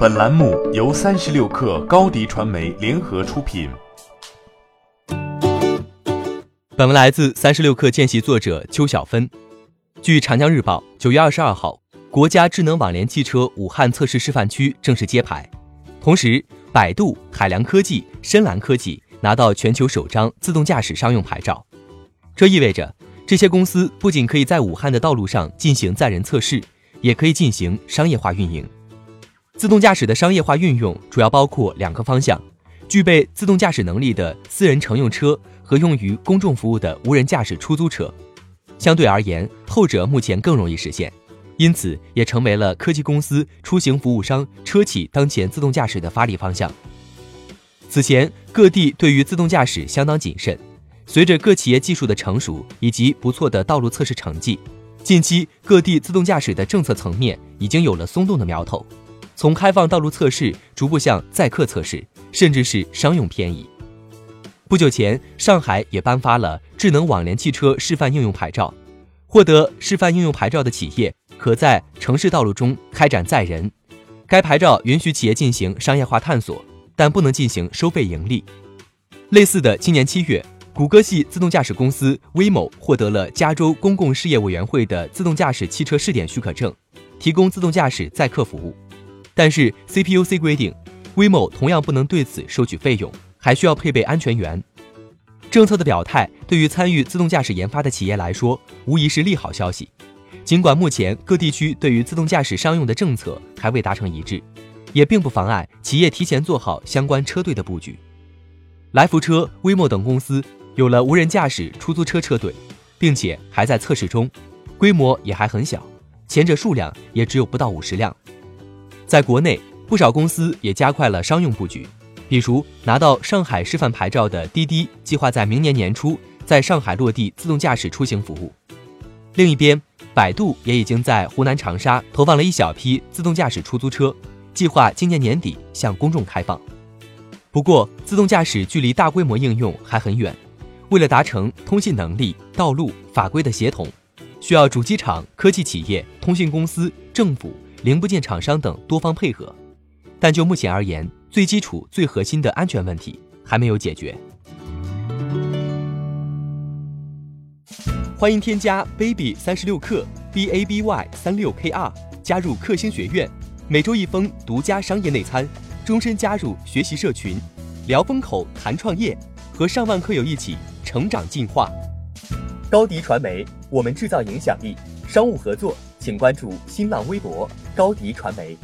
本栏目由三十六氪高低传媒联合出品。本文来自三十六氪见习作者邱小芬。据长江日报，九月二十二号，国家智能网联汽车武汉测试示范区正式揭牌，同时，百度、海良科技、深蓝科技拿到全球首张自动驾驶商用牌照。这意味着，这些公司不仅可以在武汉的道路上进行载人测试，也可以进行商业化运营。自动驾驶的商业化运用主要包括两个方向：具备自动驾驶能力的私人乘用车和用于公众服务的无人驾驶出租车。相对而言，后者目前更容易实现，因此也成为了科技公司、出行服务商、车企当前自动驾驶的发力方向。此前，各地对于自动驾驶相当谨慎，随着各企业技术的成熟以及不错的道路测试成绩，近期各地自动驾驶的政策层面已经有了松动的苗头。从开放道路测试逐步向载客测试，甚至是商用偏移。不久前，上海也颁发了智能网联汽车示范应用牌照，获得示范应用牌照的企业可在城市道路中开展载人。该牌照允许企业进行商业化探索，但不能进行收费盈利。类似的，今年七月，谷歌系自动驾驶公司 Waymo 获得了加州公共事业委员会的自动驾驶汽车试点许可证，提供自动驾驶载客服务。但是 CPUC 规定，Waymo 同样不能对此收取费用，还需要配备安全员。政策的表态对于参与自动驾驶研发的企业来说，无疑是利好消息。尽管目前各地区对于自动驾驶商用的政策还未达成一致，也并不妨碍企业提前做好相关车队的布局。来福车、Waymo 等公司有了无人驾驶出租车车队，并且还在测试中，规模也还很小，前者数量也只有不到五十辆。在国内，不少公司也加快了商用布局，比如拿到上海示范牌照的滴滴，计划在明年年初在上海落地自动驾驶出行服务。另一边，百度也已经在湖南长沙投放了一小批自动驾驶出租车，计划今年年底向公众开放。不过，自动驾驶距离大规模应用还很远，为了达成通信能力、道路法规的协同，需要主机厂、科技企业、通信公司、政府。零部件厂商等多方配合，但就目前而言，最基础、最核心的安全问题还没有解决。欢迎添加 baby 三十六克 b a b y 三六 k r 加入克星学院，每周一封独家商业内参，终身加入学习社群，聊风口谈创业，和上万课友一起成长进化。高迪传媒，我们制造影响力。商务合作。请关注新浪微博高迪传媒。